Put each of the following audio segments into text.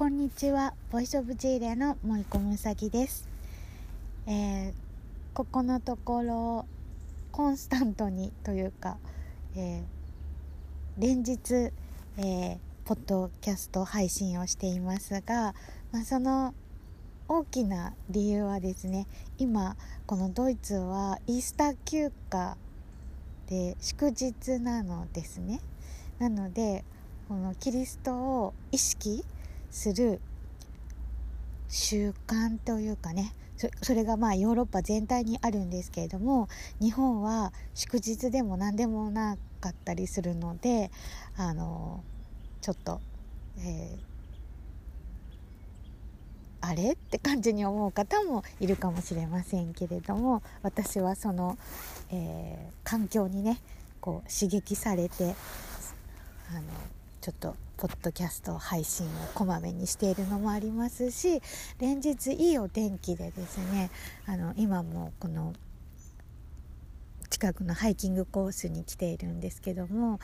こんにちは。ボイスオブジーレの森小むさぎです、えー、ここのところコンスタントにというか、えー、連日、えー、ポッドキャスト配信をしていますが、まあ、その大きな理由はですね今このドイツはイースター休暇で祝日なのですね。なのでこのキリストを意識する習慣というかねそれがまあヨーロッパ全体にあるんですけれども日本は祝日でも何でもなかったりするのであのちょっと、えー、あれって感じに思う方もいるかもしれませんけれども私はその、えー、環境にねこう刺激されてあのちょっとポッドキャスト配信をこまめにしているのもありますし連日いいお天気でですねあの今もこの近くのハイキングコースに来ているんですけども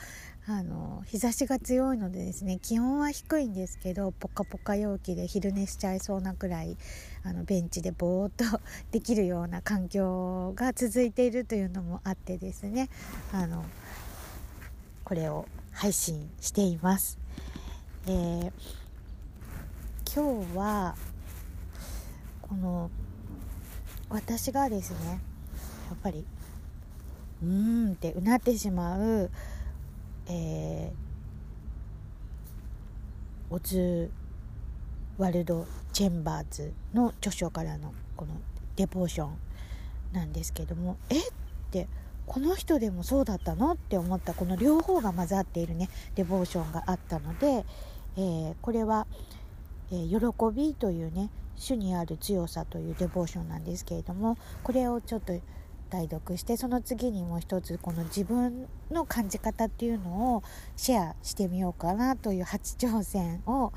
あの日差しが強いのでですね気温は低いんですけどポカポカ陽気で昼寝しちゃいそうなくらいあのベンチでぼーっとできるような環境が続いているというのもあってですねあのこれを配信しています。えー、今日はこの私がですねやっぱりうーんってうなってしまう、えー、オズワルド・チェンバーズの著書からのこのデポーションなんですけどもえってこの人でもそうだったのって思った。この両方が混ざっているね。デボーションがあったので、えー、これは、えー、喜びというね主にある強さというデボーションなんですけれどもこれをちょっと代読してその次にもう一つこの自分の感じ方っていうのをシェアしてみようかなという初挑戦を、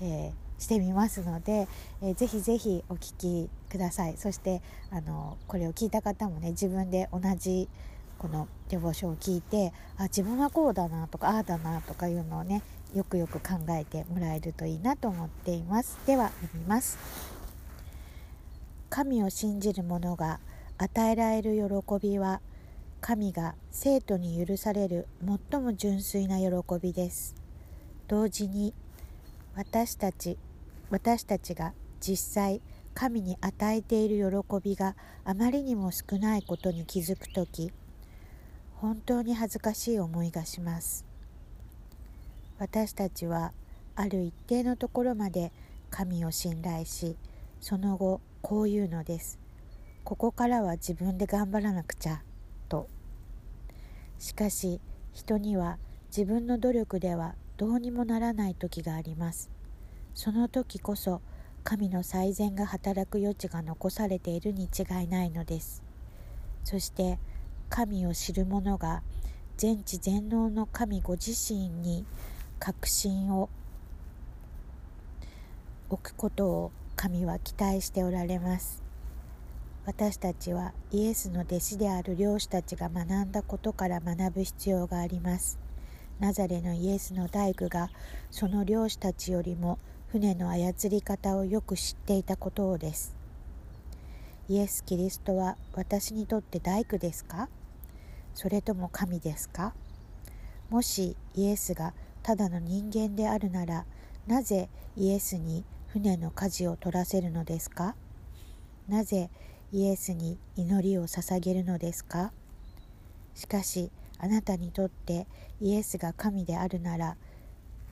えーしてみますので、えー、ぜひぜひお聞きください。そしてあのこれを聞いた方もね自分で同じこのデボーションを聞いてあ自分はこうだなとかああだなとかいうのをねよくよく考えてもらえるといいなと思っています。では読みます。神を信じる者が与えられる喜びは神が生徒に許される最も純粋な喜びです。同時に私たち私たちが実際神に与えている喜びがあまりにも少ないことに気づく時本当に恥ずかしい思いがします。私たちはある一定のところまで神を信頼しその後こう言うのです。ここからは自分で頑張らなくちゃと。しかし人には自分の努力ではどうにもならない時があります。その時こそ神の最善が働く余地が残されているに違いないのです。そして神を知る者が全知全能の神ご自身に確信を置くことを神は期待しておられます。私たちはイエスの弟子である漁師たちが学んだことから学ぶ必要があります。ナザレのイエスの大工がその漁師たちよりも船の操り方をよく知っていたことをです。イエス・キリストは私にとって大工ですか？それとも神ですか？もしイエスがただの人間であるならなぜイエスに船の舵を取らせるのですか？なぜイエスに祈りを捧げるのですか？しかしあなたにとってイエスが神であるなら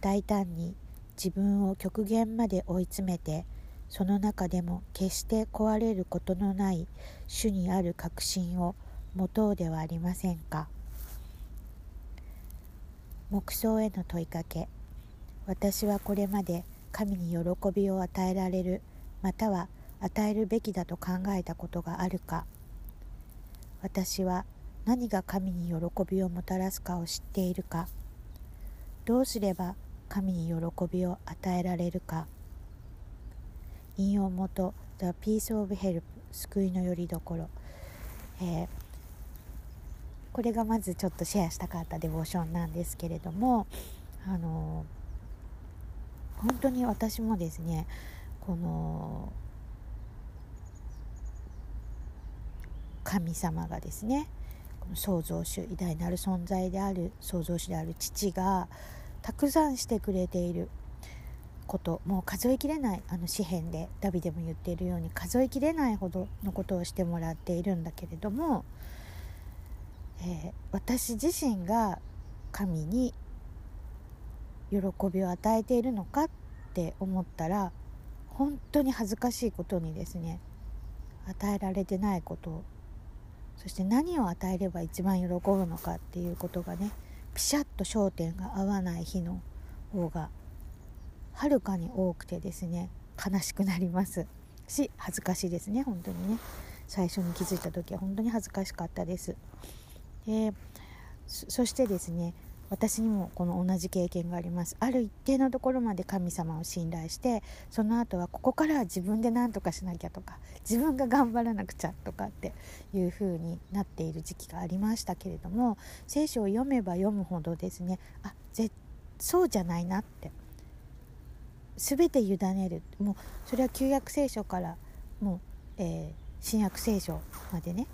大胆に自分を極限まで追い詰めてその中でも決して壊れることのない主にある確信を持とうではありませんか？黙想への問いかけ。私はこれまで神に喜びを与えられるまたは与えるべきだと考えたことがあるか。私は何が神に喜びをもたらすかを知っているか。どうすれば神に喜びを与えられるか。引用元 The Peace of Help 救いのよりどころ、えー、これがまずちょっとシェアしたかったデボーションなんですけれどもあの本当に私もですねこの神様がですね創造主偉大なる存在である創造主である父がたくさんしてくれている。こともう数えきれないあの詩篇でダビデも言っているように数えきれないほどのことをしてもらっているんだけれども、えー、私自身が神に喜びを与えているのかって思ったら本当に恥ずかしいことにですね与えられてないことそして何を与えれば一番喜ぶのかっていうことがねピシャッと焦点が合わない日の方がはるかに多くてですね悲しくなります。し恥ずかしいですね本当にね。最初に気づいた時は本当に恥ずかしかったです。でそしてですね私にもこの同じ経験があります。ある一定のところまで神様を信頼してその後はここからは自分で何とかしなきゃとか自分が頑張らなくちゃとかっていう風になっている時期がありましたけれども聖書を読めば読むほどですねあぜそうじゃないなって全て委ねる。もうそれは旧約聖書からもう、えー、新約聖書までね。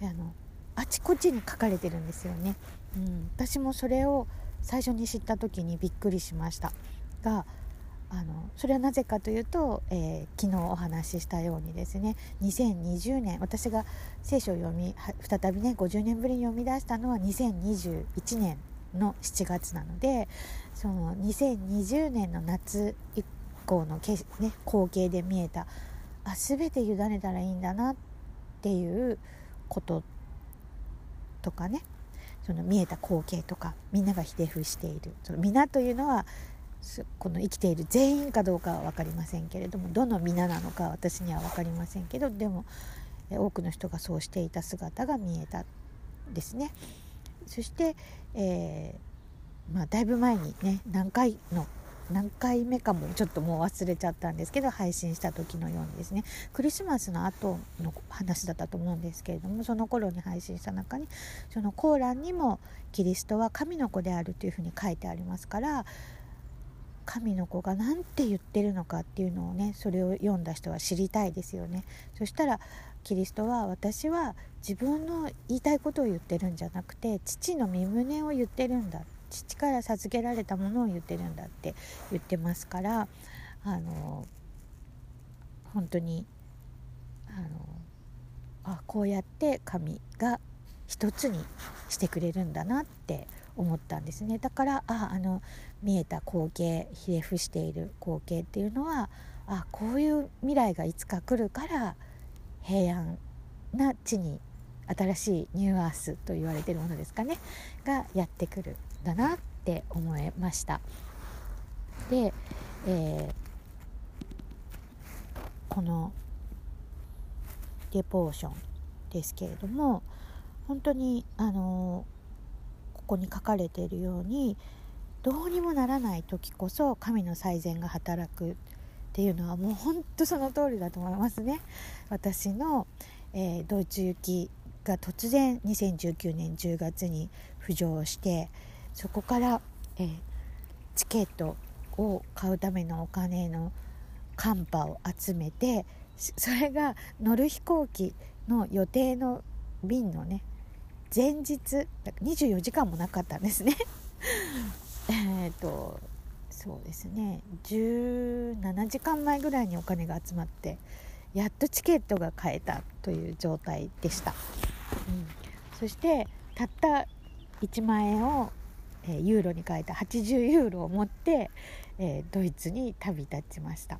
あのあちこちに書かれてるんですよね。うん、私もそれを最初に知った時にびっくりしました。があのそれはなぜかというと、えー、昨日お話ししたようにですね。2020年私が聖書を読み再びね50年ぶりに読み出したのは2021年。の7月なのでその2020年の夏以降のけ、ね、光景で見えたあ全て委ねたらいいんだなっていうこととかねその見えた光景とかみんながひれ伏しているその皆というのはこの生きている全員かどうかは分かりませんけれどもどの皆なのか私には分かりませんけどでも多くの人がそうしていた姿が見えたですね。そして、えー、まあ、だいぶ前にね何回の何回目かもちょっともう忘れちゃったんですけど配信した時のようにですねクリスマスの後の話だったと思うんですけれどもその頃に配信した中にそのコーランにもキリストは神の子であるというふうに書いてありますから神の子が何て言ってるのかっていうのをねそれを読んだ人は知りたいですよね。そしたらキリストは私は自分の言いたいことを言ってるんじゃなくて父の身旨を言ってるんだ父から授けられたものを言ってるんだって言ってますからあの本当にあのあこうやって神が一つにしてくれるんだなって思ったんですねだからああの見えた光景ひれ伏している光景っていうのはあこういう未来がいつか来るから平安な地に新しいニューアースと言われてるものですかねがやってくるんだなって思いました。で、えー、このレポーションですけれども本当にあのここに書かれているようにどうにもならない時こそ神の最善が働くっていうのはもう本当その通りだと思いますね。私の、えー、ドイツ行きが突然2019年10月に浮上してそこから、えー、チケットを買うためのお金のカンパを集めてそれが乗る飛行機の予定の便のね前日24時間もなかったんですねえっとそうですね。17時間前ぐらいにお金が集まってやっとチケットが買えたという状態でした、うん、そしてたった1万円をえユーロに変えた80ユーロを持って、えドイツに旅立ちました。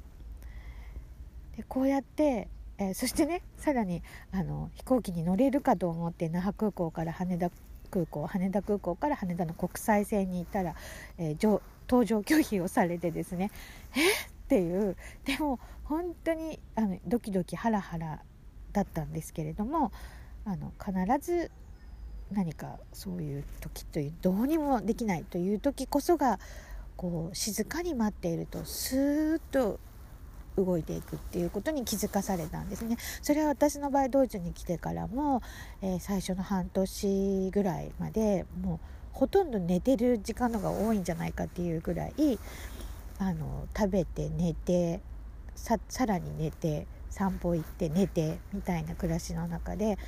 でこうやって、えそしてねさらにあの飛行機に乗れるかと思って那覇空港から羽田空港羽田空港から羽田の国際線に行ったら、えー、搭乗拒否をされてですねえ？っていう。でも本当にあのドキドキハラハラだったんですけれどもあの必ず何かそういう時というどうにもできないという時こそがこう静かに待っているとスーッと動いていくっていうことに気づかされたんですね。それは私の場合ドイツに来てからも、えー、最初の半年ぐらいまでもうほとんど寝てる時間のが多いんじゃないかっていうぐらいあの食べて寝てさらに寝て散歩行って寝てみたいな暮らしの中で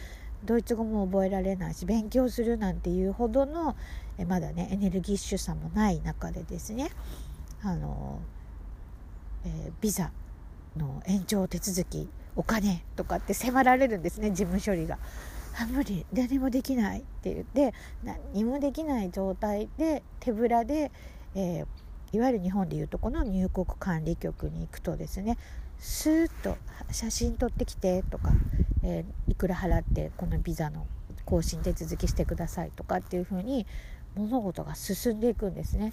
ドイツ語も覚えられないし勉強するなんていうほどのえまだねエネルギッシュさもない中でですねあの、えー、ビザの延長手続きお金とかって迫られるんですね事務処理が。あ無理何もできないって言って何もできない状態で手ぶらで、えー、いわゆる日本でいうとこの入国管理局に行くとですねスーッと写真撮ってきてとか、えー、いくら払ってこのビザの更新手続きしてくださいとかっていうふうに物事が進んでいくんですね。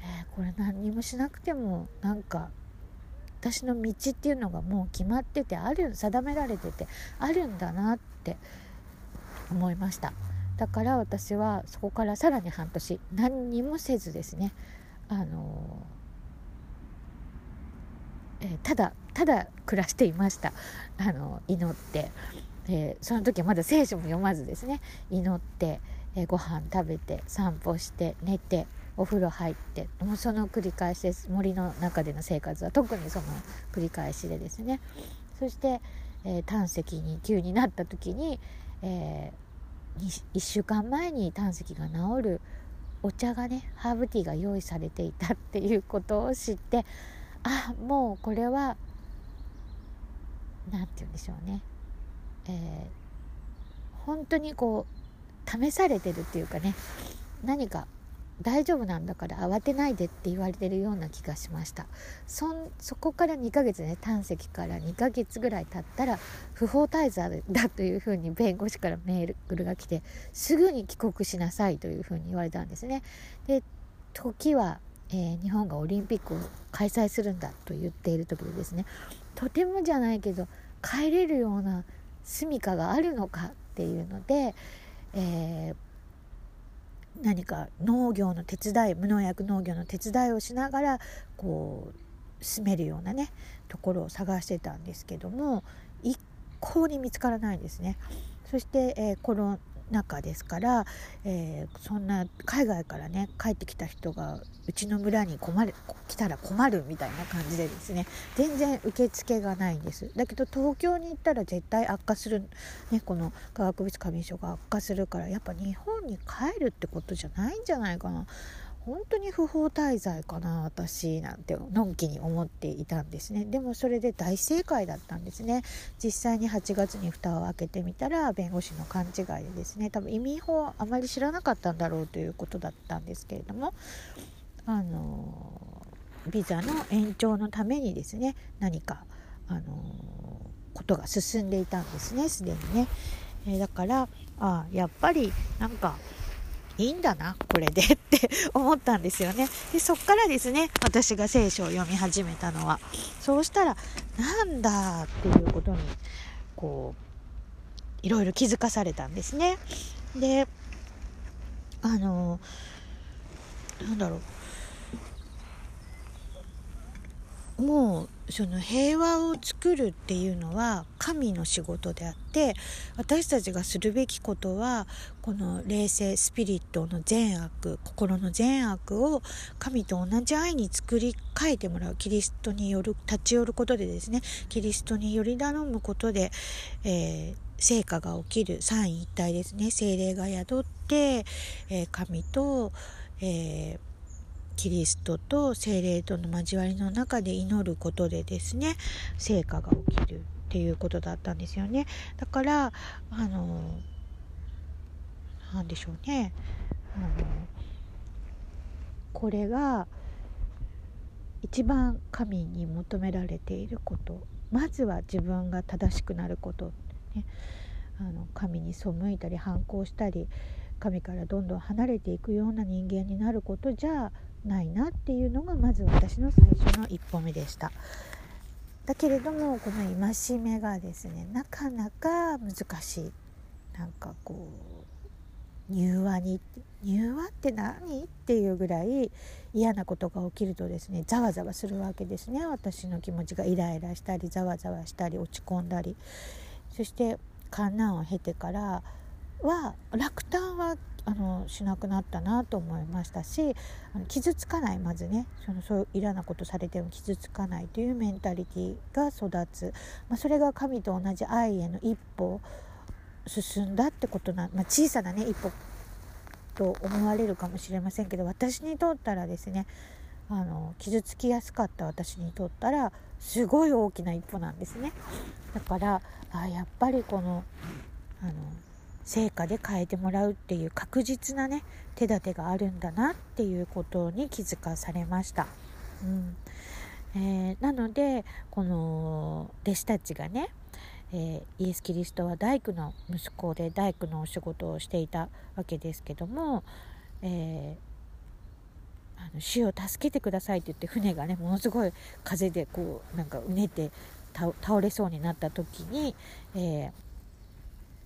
えー、これ何もしなくてもなんか私の道っていうのがもう決まっててある定められててあるんだなって思いました。だから私はそこからさらに半年何にもせずですねあのえー、ただただ暮らしていました。あの祈って、えー、その時はまだ聖書も読まずですね祈って、えー、ご飯食べて散歩して寝てお風呂入ってもうその繰り返しです。森の中での生活は特にその繰り返しでですね。そして、えー、胆石に急になった時に、えー、1週間前に胆石が治るお茶がねハーブティーが用意されていたっていうことを知ってあもうこれは何て言うんでしょうね、えー、本当にこう試されてるっていうかね何か大丈夫なんだから慌てないでって言われてるような気がしました。そそこから2ヶ月ね胆石から2ヶ月ぐらい経ったら不法滞在だというふうに弁護士からメールが来てすぐに帰国しなさいというふうに言われたんですね。で時は、えー、日本がオリンピックを開催するんだと言っている時でですねとてもじゃないけど帰れるような住処があるのかっていうので、えー何か農業の手伝い無農薬農業の手伝いをしながらこう住めるようなねところを探してたんですけども一向に見つからないですね。そして、えー、コロ中ですから、えー、そんな海外からね帰ってきた人がうちの村に困る来たら困るみたいな感じでですね全然受付がないんです。だけど東京に行ったら絶対悪化する、ね、この化学物過敏症が悪化するからやっぱ日本に帰るってことじゃないんじゃないかな。本当に不法滞在かな私なんてのんきに思っていたんですね。でもそれで大正解だったんですね。実際に8月に蓋を開けてみたら弁護士の勘違いでですね多分移民法あまり知らなかったんだろうということだったんですけれどもあのビザの延長のためにですね何かあのことが進んでいたんですねすでにね、え、だからあやっぱりなんかいいんだなこれでって思ったんですよね。でそっからですね私が聖書を読み始めたのは。そうしたらなんだっていうことにこういろいろ気づかされたんですね。であのなんだろう。もうその平和を作るっていうのは神の仕事であって私たちがするべきことはこの霊性スピリットの善悪心の善悪を神と同じ愛に作り変えてもらう。キリストによる立ち寄ることでですねキリストにより頼むことで、えー、成果が起きる三位一体ですね。精霊が宿って、えー、神と、えーキリストと精霊との交わりの中で祈ることでですね成果が起きるっていうことだったんですよね。だからあの何でしょうね。あのこれが一番神に求められていること。まずは自分が正しくなること、ね、あの神に背いたり反抗したり神からどんどん離れていくような人間になること。じゃないなっていうのがまず私の最初の一歩目でした。だけれどもこの戒めがですねなかなか難しい。なんかこう柔和に柔和って何？っていうぐらい嫌なことが起きるとですねざわざわするわけですね。私の気持ちがイライラしたりざわざわしたり落ち込んだり。そして観難を経てからは落胆はあのしなくなったなと思いましたし傷つかないまずねそのそういういらなことされても傷つかないというメンタリティが育つ、まあ、それが神と同じ愛への一歩進んだってことな、まあ、小さなね一歩と思われるかもしれませんけど私にとったらですねあの傷つきやすかった私にとったらすごい大きな一歩なんですね。だからあやっぱりこのあの成果で変えてもらうっていう確実なね手立てがあるんだなっていうことに気づかされました。うんえー、なのでこの弟子たちがね、えー、イエス・キリストは大工の息子で大工のお仕事をしていたわけですけども、えー、あの主を助けてくださいって言って船がねものすごい風でこうなんかうねって倒れそうになった時に、えー、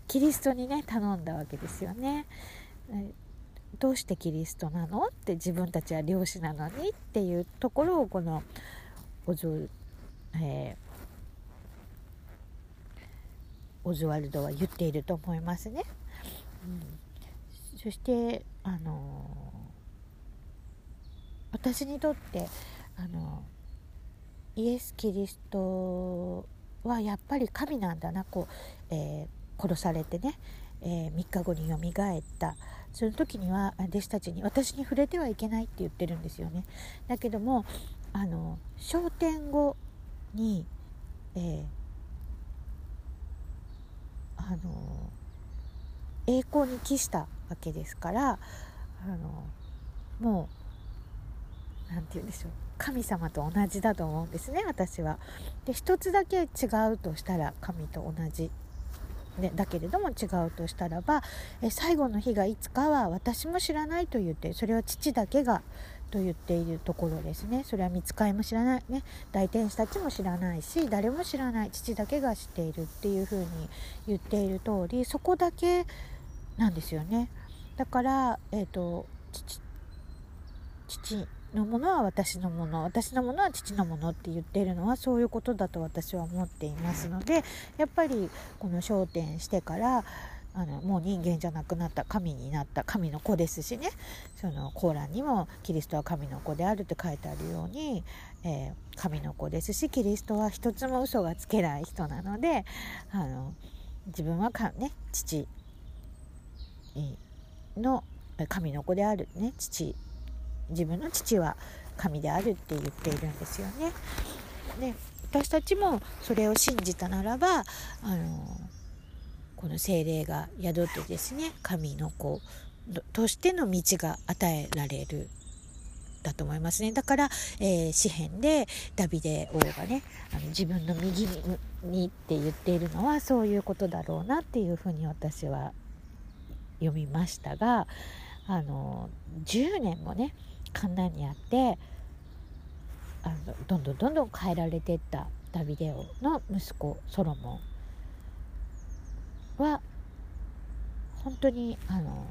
キリストにね頼んだわけですよね。どうしてキリストなの？って自分たちは漁師なのにっていうところをこのオズ,、えー、オズワルドは言っていると思いますね。うん、そしてあの私にとってあのイエス・キリストはやっぱり神なんだなこう、えー殺されてね、えー、3日後によみがえった。その時には弟子たちに私に触れてはいけないって言ってるんですよね。だけどもあの昇天後に、えー、あの栄光に帰したわけですからあのもう何て言うんでしょう。神様と同じだと思うんですね私は。で一つだけ違うとしたら神と同じ。ね、だけれども違うとしたらばえ最後の日がいつかは私も知らないと言ってそれは父だけがと言っているところですね。それは見つかいも知らない。ね大天使たちも知らないし誰も知らない。父だけが知っているっていうふうに言っている通りそこだけなんですよね。だから、えーと、父父のものは私のもの私のものは父のものって言ってるのはそういうことだと私は思っていますのでやっぱりこの焦点してからあのもう人間じゃなくなった神になった神の子ですしね。そのコーランにもキリストは神の子であるって書いてあるように、えー、神の子ですしキリストは一つも嘘がつけない人なのであの自分はか、ね、父の神の子である、ね、父自分の父は神であるって言っているんですよね。で私たちもそれを信じたならばあのこの精霊が宿ってですね神の子としての道が与えられるだと思いますねだから、えー、詩篇でダビデ王がねあの自分の右にって言っているのはそういうことだろうなっていうふうに私は読みましたがあの10年もね簡単にあってあのどんどんどんどん変えられてったダビデオの息子ソロモンは本当にあの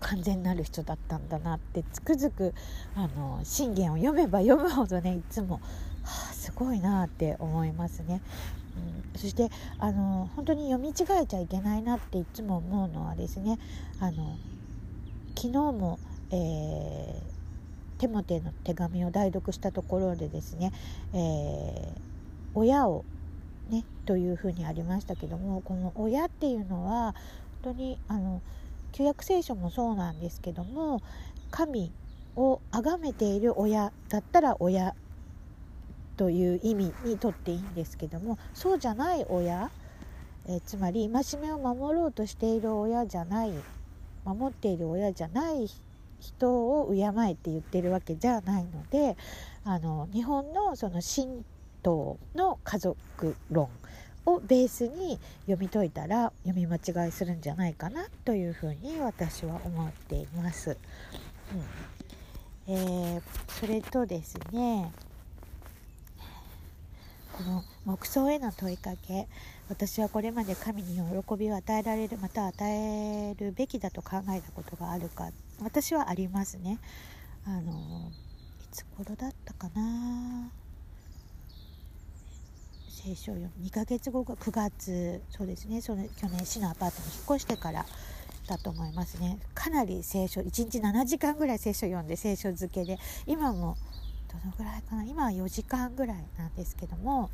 完全なる人だったんだなってつくづくあの信玄を読めば読むほどねいつも、はあ、すごいなって思いますね。うん、そしてあの本当に読み違えちゃいけないなっていつも思うのはですねあの昨日もえー、テモテの手紙を代読したところでですね、えー、親をねというふうにありましたけどもこの親っていうのは本当にあの旧約聖書もそうなんですけども神を崇めている親だったら親という意味にとっていいんですけどもそうじゃない親、え、つまり戒めを守ろうとしている親じゃない守っている親じゃない人を敬えって言ってるわけじゃないのであの日本のその神道の家族論をベースに読み解いたら読み間違いするんじゃないかなというふうに私は思っています。うんえー、それとですねこの木葬への問いかけ私はこれまで神に喜びを与えられるまた与えるべきだと考えたことがあるか私はありますね。あのいつ頃だったかな。聖書を読2ヶ月後が9月そうですね。その去年市のアパートに引っ越してからだと思いますね。かなり聖書1日7時間ぐらい聖書読んで聖書漬けで。今もどのぐらいかな。今は4時間ぐらいなんですけども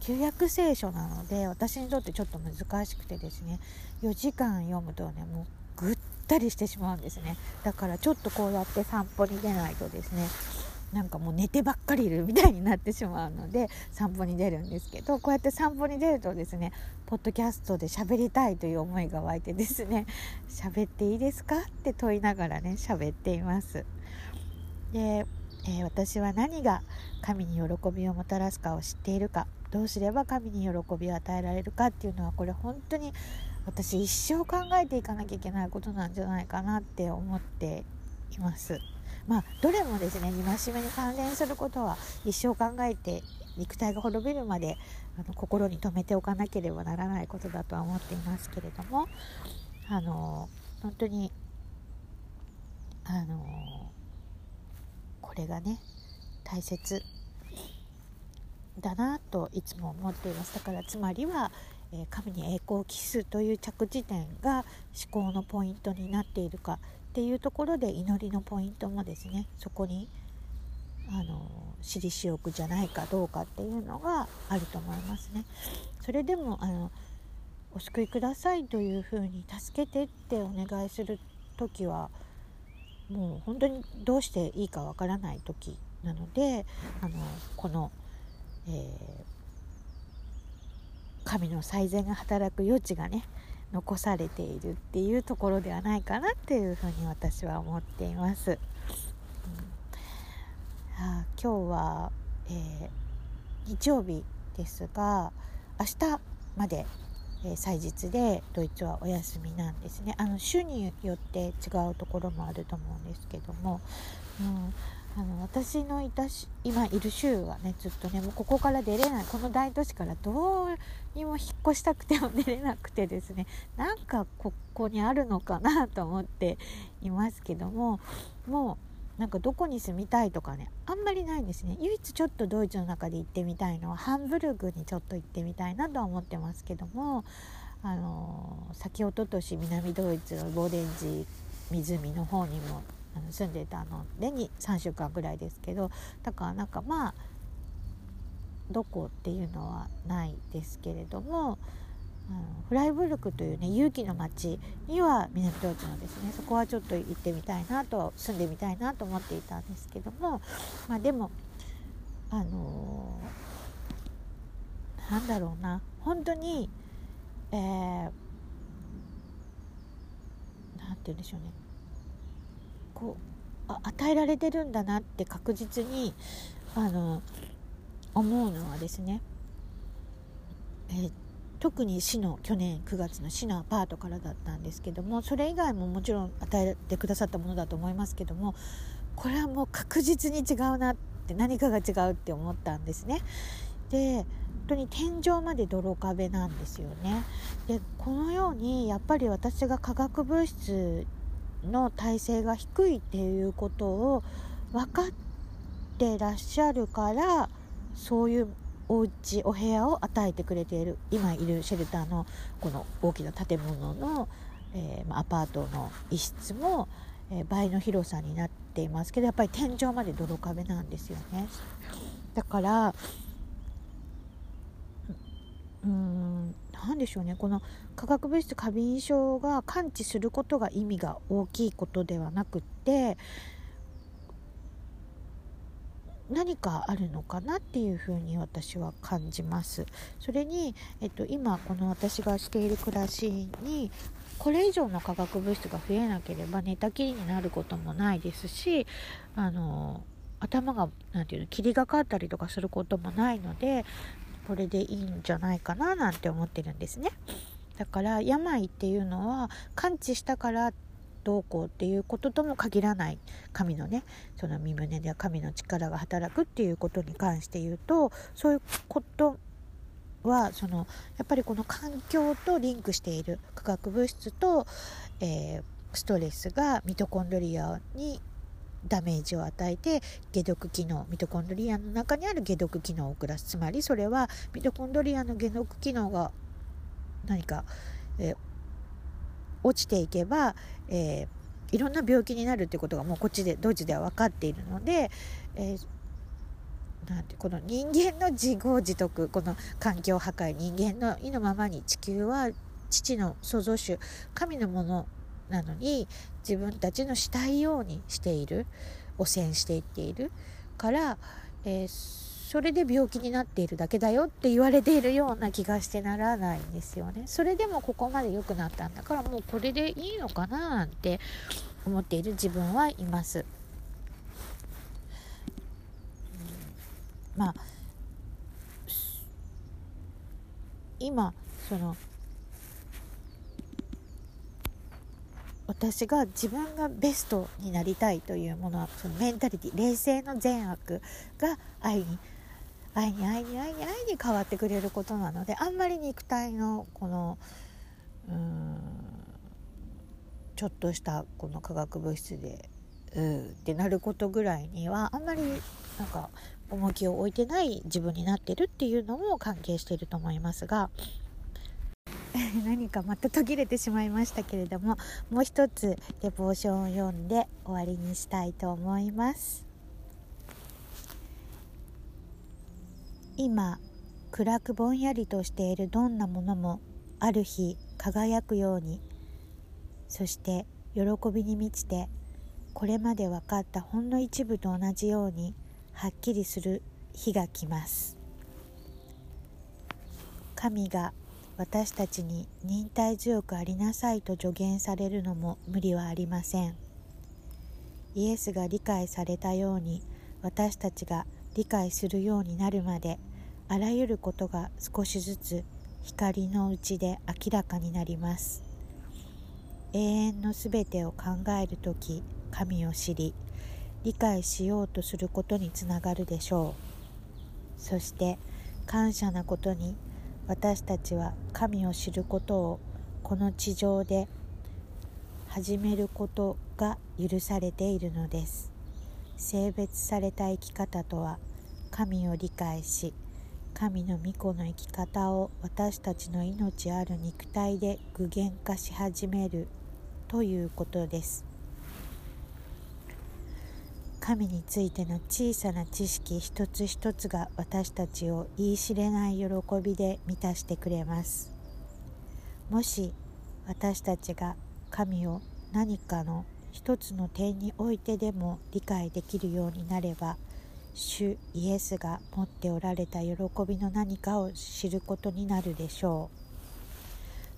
旧約聖書なので私にとってちょっと難しくてですね。4時間読むとねもうぐったりしてしまうんですねだからちょっとこうやって散歩に出ないとですねなんかもう寝てばっかりいるみたいになってしまうので散歩に出るんですけどこうやって散歩に出るとですねポッドキャストで喋りたいという思いが湧いてですね 喋っていいですかって問いながらね喋っています。で、えー、私は何が神に喜びをもたらすかを知っているかどうすれば神に喜びを与えられるかっていうのはこれ本当に私一生考えていかなきゃいけないことなんじゃないかなって思っています。まあ、どれもですね戒めに関連することは一生考えて肉体が滅びるまであの心に留めておかなければならないことだとは思っていますけれどもあの本当にあのこれがね大切だなといつも思っていますだからつまりは、え神に栄光を期すという着地点が思考のポイントになっているかっていうところで祈りのポイントもですねそこにあの私利私欲じゃないかどうかっていうのがあると思いますね。それでもあのお救いくださいというふうに助けてってお願いする時はもう本当にどうしていいかわからない時なのであのこの、えー、神の最善が働く余地がね残されているっていうところではないかなっていうふうに私は思っています。うん、あ今日は、えー、日曜日ですが明日まで、えー、祭日でドイツはお休みなんですね。あの週によって違うところもあると思うんですけども、うん、あの私のいたし今いる州はねずっとねもうここから出れない。この大都市からどうにも引っ越したくても出れなくてですね。なんかここにあるのかなと思っていますけどももうなんかどこに住みたいとかねあんまりないんですね。唯一ちょっとドイツの中で行ってみたいのはハンブルグにちょっと行ってみたいなとは思ってますけどもあの先おととし南ドイツのボーデンジ湖の方にもあの住んでたのでに3週間ぐらいですけどだからなんかまあどこっていうのはないですけれどもあのフライブルクというね勇気の町には南ドイツのですね。そこはちょっと行ってみたいなと住んでみたいなと思っていたんですけどもまあでもあのー、なんだろうな。本当にえー、なんて言うんでしょうね。こう与えられてるんだなって確実にあの思うのはですね、えー、特に市の去年9月の市のアパートからだったんですけどもそれ以外ももちろん与えてくださったものだと思いますけどもこれはもう確実に違うなって何かが違うって思ったんですね。で本当に天井まで泥壁なんですよね。でこのようにやっぱり私が化学物質の体制が低いっていうことを分かってらっしゃるからそういうお家お部屋を与えてくれている今いるシェルターのこの大きな建物の、えー、アパートの一室も、えー、倍の広さになっていますけどやっぱり天井まで泥壁なんですよね。だからうん何でしょうねこの化学物質過敏症が感知することが意味が大きいことではなくって何かあるのかなっていうふうに私は感じます。それに、えっと、今この私がしている暮らしにこれ以上の化学物質が増えなければ寝たきりになることもないですしあの頭が何て言うの霧がかったりとかすることもないのでこれでいいんじゃないかななんて思ってるんですね。だから病っていうのは完治したからどうこうっていうこととも限らない神のねその身胸で神の力が働くっていうことに関して言うとそういうことはそのやっぱりこの環境とリンクしている化学物質と、えー、ストレスがミトコンドリアにダメージを与えて解毒機能ミトコンドリアの中にある解毒機能を遅らす。つまりそれはミトコンドリアの解毒機能が何か、え落ちていけば、えー、いろんな病気になるってことがもうこっちでドイツでは分かっているので、えー、なんてこの人間の自業自得この環境破壊人間の意のままに地球は父の創造主神のものなのに自分たちのしたいようにしている汚染していっているから、えーそれで病気になっているだけだよって言われているような気がしてならないんですよね。それでもここまで良くなったんだからもうこれでいいのかななんて思っている自分はいます。まあ今その私が自分がベストになりたいというものはそのメンタリティ冷静の善悪が愛に愛に愛に愛に愛に変わってくれることなのであんまり肉体のこのうんちょっとしたこの化学物質でうーってなることぐらいにはあんまりなんか重きを置いてない自分になってるっていうのも関係してると思いますが 何かまた途切れてしまいましたけれどももう一つデボーションを読んで終わりにしたいと思います。今暗くぼんやりとしているどんなものもある日輝くようにそして喜びに満ちてこれまで分かったほんの一部と同じようにはっきりする日が来ます神が私たちに忍耐強くありなさいと助言されるのも無理はありません。イエスが理解されたように私たちが理解するようになるまであらゆることが少しずつ光のうちで明らかになります。永遠のすべてを考える時神を知り理解しようとすることにつながるでしょう。そして感謝なことに私たちは神を知ることをこの地上で始めることが許されているのです。性別された生き方とは神を理解し神の御子の生き方を私たちの命ある肉体で具現化し始めるということです。神についての小さな知識一つ一つが私たちを言い知れない喜びで満たしてくれます。もし私たちが神を何かの一つの点においてでも理解できるようになれば主イエスが持っておられた喜びの何かを知ることになるでしょ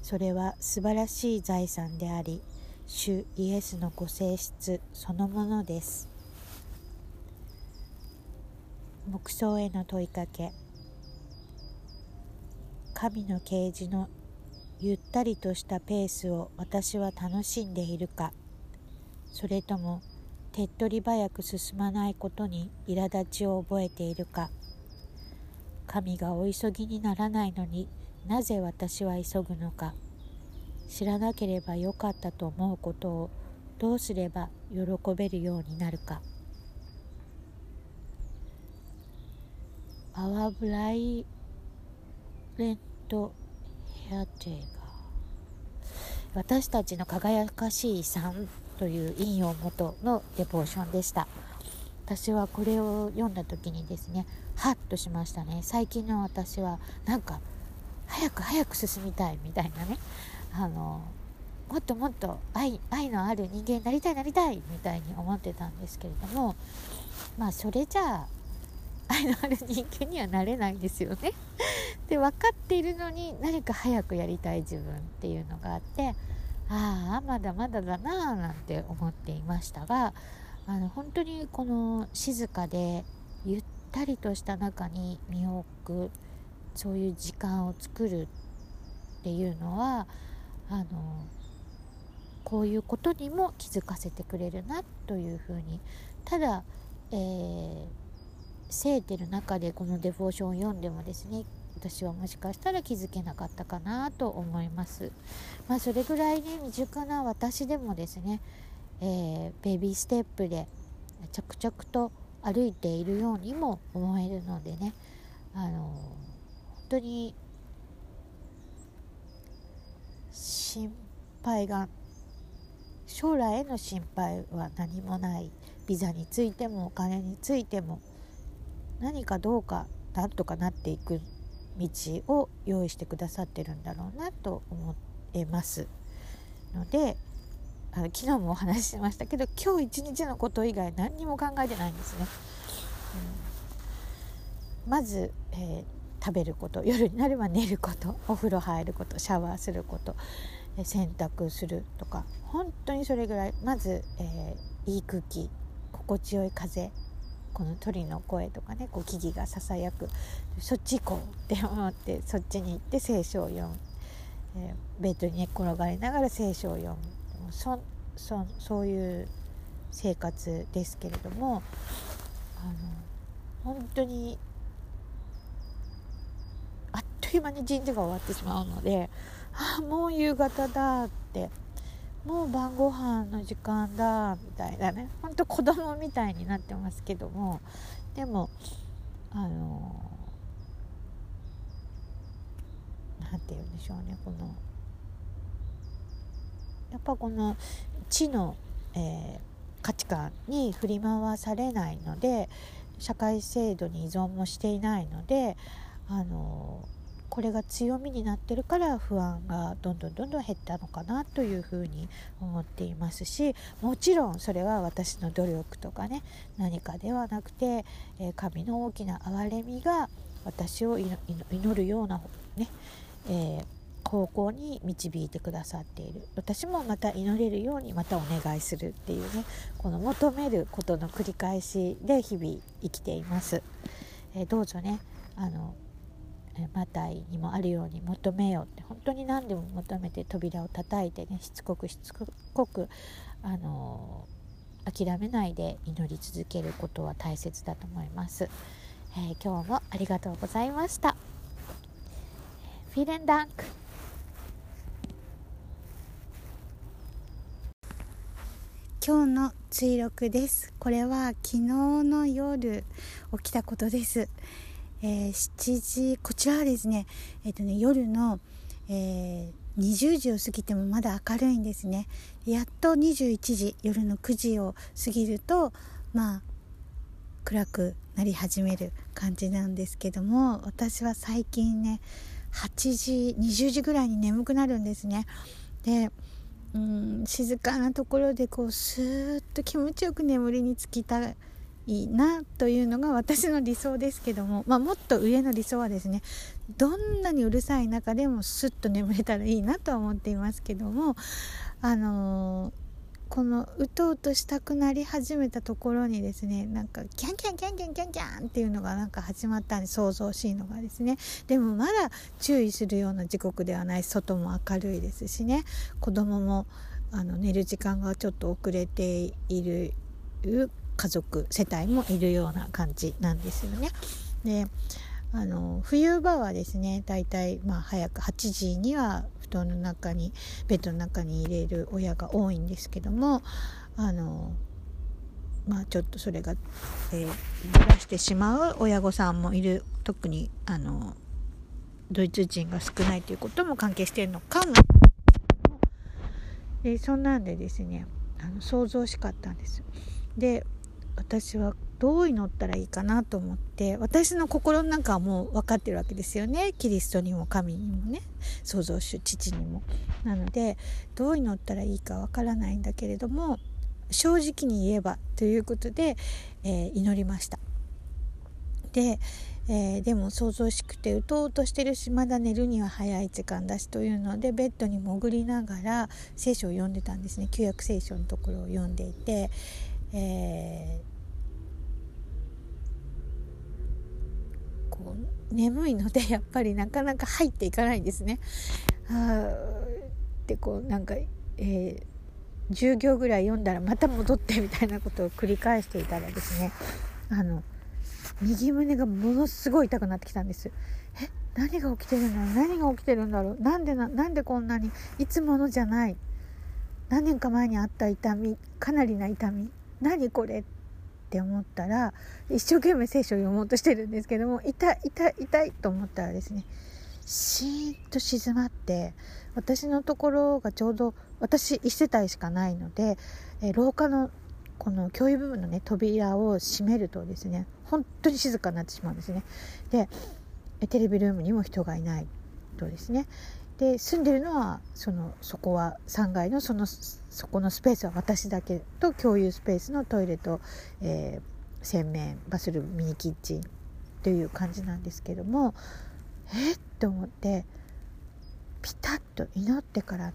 う。それは素晴らしい財産であり主イエスのご性質そのものです。黙想への問いかけ。神の啓示のゆったりとしたペースを私は楽しんでいるか。それとも手っ取り早く進まないことに苛立ちを覚えているか。神がお急ぎにならないのになぜ私は急ぐのか。知らなければよかったと思うことをどうすれば喜べるようになるか。パワーブライレントヘアテー。ガ私たちの輝かしい遺産という引用元のデポーションでした。私はこれを読んだ時にですねハッとしましたね。最近の私はなんか早く早く進みたいみたいなね。あのもっともっと愛愛のある人間になりたいなりたいみたいに思ってたんですけれどもまあそれじゃあ愛のある人間にはなれないですよね。で分かっているのに何か早くやりたい自分っていうのがあってああまだまだだなあなんて思っていましたがあの本当にこの静かでゆったりとした中に身を置くそういう時間を作るっていうのはあのこういうことにも気づかせてくれるなというふうにただ、えー、セーテル中でこのデボーションを読んでもですね私はもしかしたら気づけなかったかなと思います。まあ、それぐらいね未熟な私でもですね、えー、ベビーステップで着々と歩いているようにも思えるのでねあの本当に心配が将来への心配は何もないビザについてもお金についても何かどうかなんとかなっていく道を用意してくださってるんだろうなと思えますのであの昨日もお話ししましたけど今日一日のこと以外何にも考えてないんですね。うん、まず、えー、食べること夜になれば寝ることお風呂入ることシャワーすること洗濯するとか本当にそれぐらいまず、えー、いい空気心地よい風この鳥の声とかねこう木々がささやくそっち行こうって思ってそっちに行って聖書を読む、えー、ベッドに寝転がりながら聖書を読む。そそそういう生活ですけれどもあの本当にあっという間に神社が終わってしまうのであもう夕方だってもう晩ご飯の時間だみたいなね。ほんと子供みたいになってますけども。でもあの何て言うんでしょうねこのやっぱこの知の、えー、価値観に振り回されないので社会制度に依存もしていないのであのこれが強みになってるから不安がどんどんどんどん減ったのかなというふうに思っていますしもちろんそれは私の努力とかね何かではなくて、え神の大きな憐れみが私を祈るようなね、えー方向に導いてくださっている。私もまた祈れるようにまたお願いするっていうねこの求めることの繰り返しで日々生きています、えー、どうぞねあのマタイにもあるように求めようって本当に何でも求めて扉を叩いてねしつこくしつこくあの諦めないで祈り続けることは大切だと思います、えー、今日もありがとうございました。フィレンダンク。今日の追録です。これは昨日の夜起きたことです。えー、7時こちらはですね,、えーとね夜の、えー、20時を過ぎてもまだ明るいんですね。やっと21時夜の9時を過ぎるとまあ暗くなり始める感じなんですけども私は最近ね8時20時ぐらいに眠くなるんですね。でうん静かなところでこうスーッと気持ちよく眠りにつきたいいなというのが私の理想ですけども、まあ、もっと上の理想はですねどんなにうるさい中でもスッと眠れたらいいなとは思っていますけどもあのー、このうとうとしたくなり始めたところにですねなんかキャンキャンキャンキャンキャンキャンっていうのがなんか始まったんで想像しいのがですね。でもまだ注意するような時刻ではない。外も明るいですしね。子供もあの寝る時間がちょっと遅れている家族世帯もいるような感じなんですよね。であの冬場はですねだいたいまあ早く8時には布団の中にベッドの中に入れる親が多いんですけどもあのまあちょっとそれが、えー、ずらしてしまう親御さんもいる特にあのドイツ人が少ないということも関係しているのかもでそんなんでですねあの想像しかったんです。で私はどう祈ったらいいかなと思って私の心の中はもう分かってるわけですよねキリストにも神にもね創造主父にも。なのでどう祈ったらいいか分からないんだけれども正直に言えばということで、えー、祈りました。で、えー、でも想像しくてうとうとしてるしまだ寝るには早い時間だしというのでベッドに潜りながら聖書を読んでたんですね旧約聖書のところを読んでいて、えー、う眠いのでやっぱりなかなか入っていかないんですね。あでこうなんか、えー、10行ぐらい読んだらまた戻ってみたいなことを繰り返していたらですねあの右胸がものすごい痛くなってきたんです。え何が起きてるんだろう何が起きてるんだろう？なんでななんでこんなにいつものじゃない。何年か前にあった痛みかなりな痛み。何これ？って思ったら一生懸命聖書を読もうとしてるんですけども痛い痛い痛いと思ったらですねシーンと静まって私のところがちょうど私1世帯しかないので、え廊下のこの共有部分のね扉を閉めるとですね本当に静かになってしまうんですね。でテレビルームにも人がいないとですねで住んでるのはそのそこは3階のそのそこのスペースは私だけと共有スペースのトイレと、えー、洗面バスルームミニキッチンという感じなんですけどもえっと思ってピタッと祈ってからね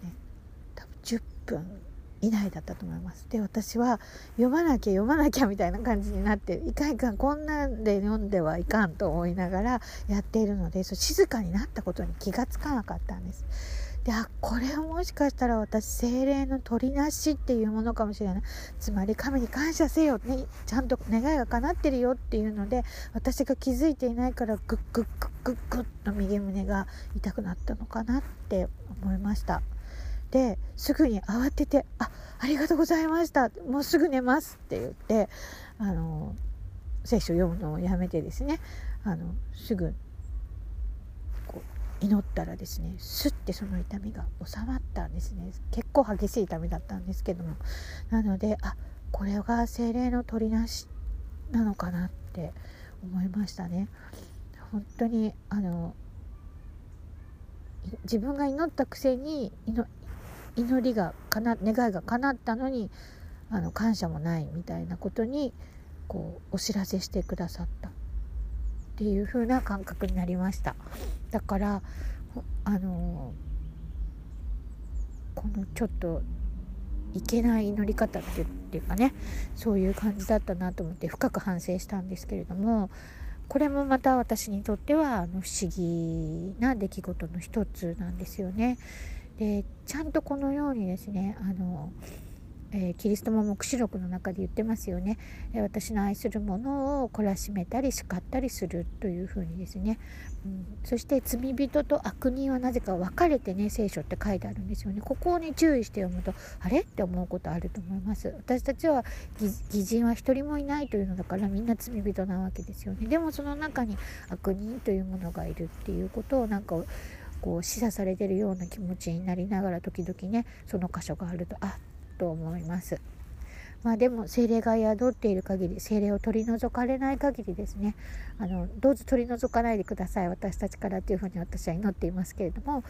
多分10分以内だったと思います。で私は読まなきゃ読まなきゃみたいな感じになっていかんいかんこんなんで読んではいかんと思いながらやっているのでそう静かになったことに気がつかなかったんです。であこれはもしかしたら私精霊の取りなしっていうものかもしれない。つまり神に感謝せよ、ね、ちゃんと願いが叶ってるよっていうので私が気づいていないからグッグッグッグッグッと右胸が痛くなったのかなって思いました。ですぐに慌てて「あありがとうございました。もうすぐ寝ます」って言ってあの聖書読むのをやめてですねあのすぐ祈ったらですねスッてその痛みが収まったんですね。結構激しい痛みだったんですけども。なのであこれが精霊の取りなしなのかなって思いましたね。本当にあの自分が祈ったくせに祈りがかな願いが叶ったのにあの感謝もないみたいなことにこうお知らせしてくださったっていう風な感覚になりましただからあのこのちょっといけない祈り方っていうかねそういう感じだったなと思って深く反省したんですけれどもこれもまた私にとってはあの不思議な出来事の一つなんですよね。でちゃんとこのようにですねあの、えー、キリストも黙示録の中で言ってますよね、え私の愛するものを懲らしめたり叱ったりするというふうにですね、うん、そして罪人と悪人はなぜか分かれてね聖書って書いてあるんですよね。ここに注意して読むとあれって思うことあると思います。私たちは偽人は一人もいないというのだからみんな罪人なわけですよね。でもその中に悪人というものがいるっていうことをなんかこう示唆されてるような気持ちになりながら時々ねその箇所があるとあっと思います。まあでも精霊が宿っている限り精霊を取り除かれない限りですねあのどうぞ取り除かないでください私たちからっていうふうに私は祈っていますけれども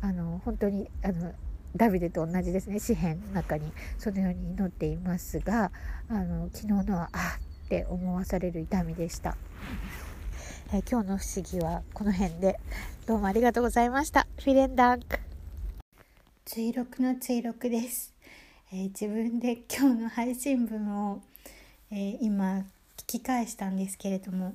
あの本当にあのダビデと同じですね詩篇の中にそのように祈っていますがあの昨日のはあって思わされる痛みでした。えー、今日の不思議はこの辺でどうもありがとうございました。フィレンダンク。追録の追録です。えー、自分で今日の配信文を、えー、今聞き返したんですけれども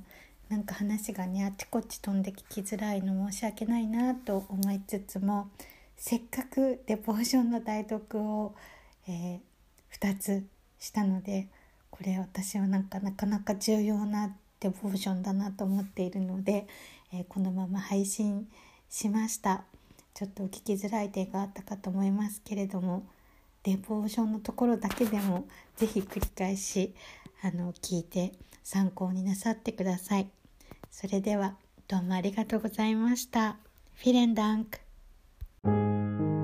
なんか話がねあっちこっち飛んで聞きづらいの申し訳ないなと思いつつもせっかくデポーションの代読を、えー、2つしたのでこれ私はなんかなかなか重要なデボーションだなと思っているので、えー、このまま配信しました。ちょっと聞きづらい点があったかと思いますけれどもデボーションのところだけでも是非繰り返しあの聞いて参考になさってください。それではどうもありがとうございました。フィレンダンク。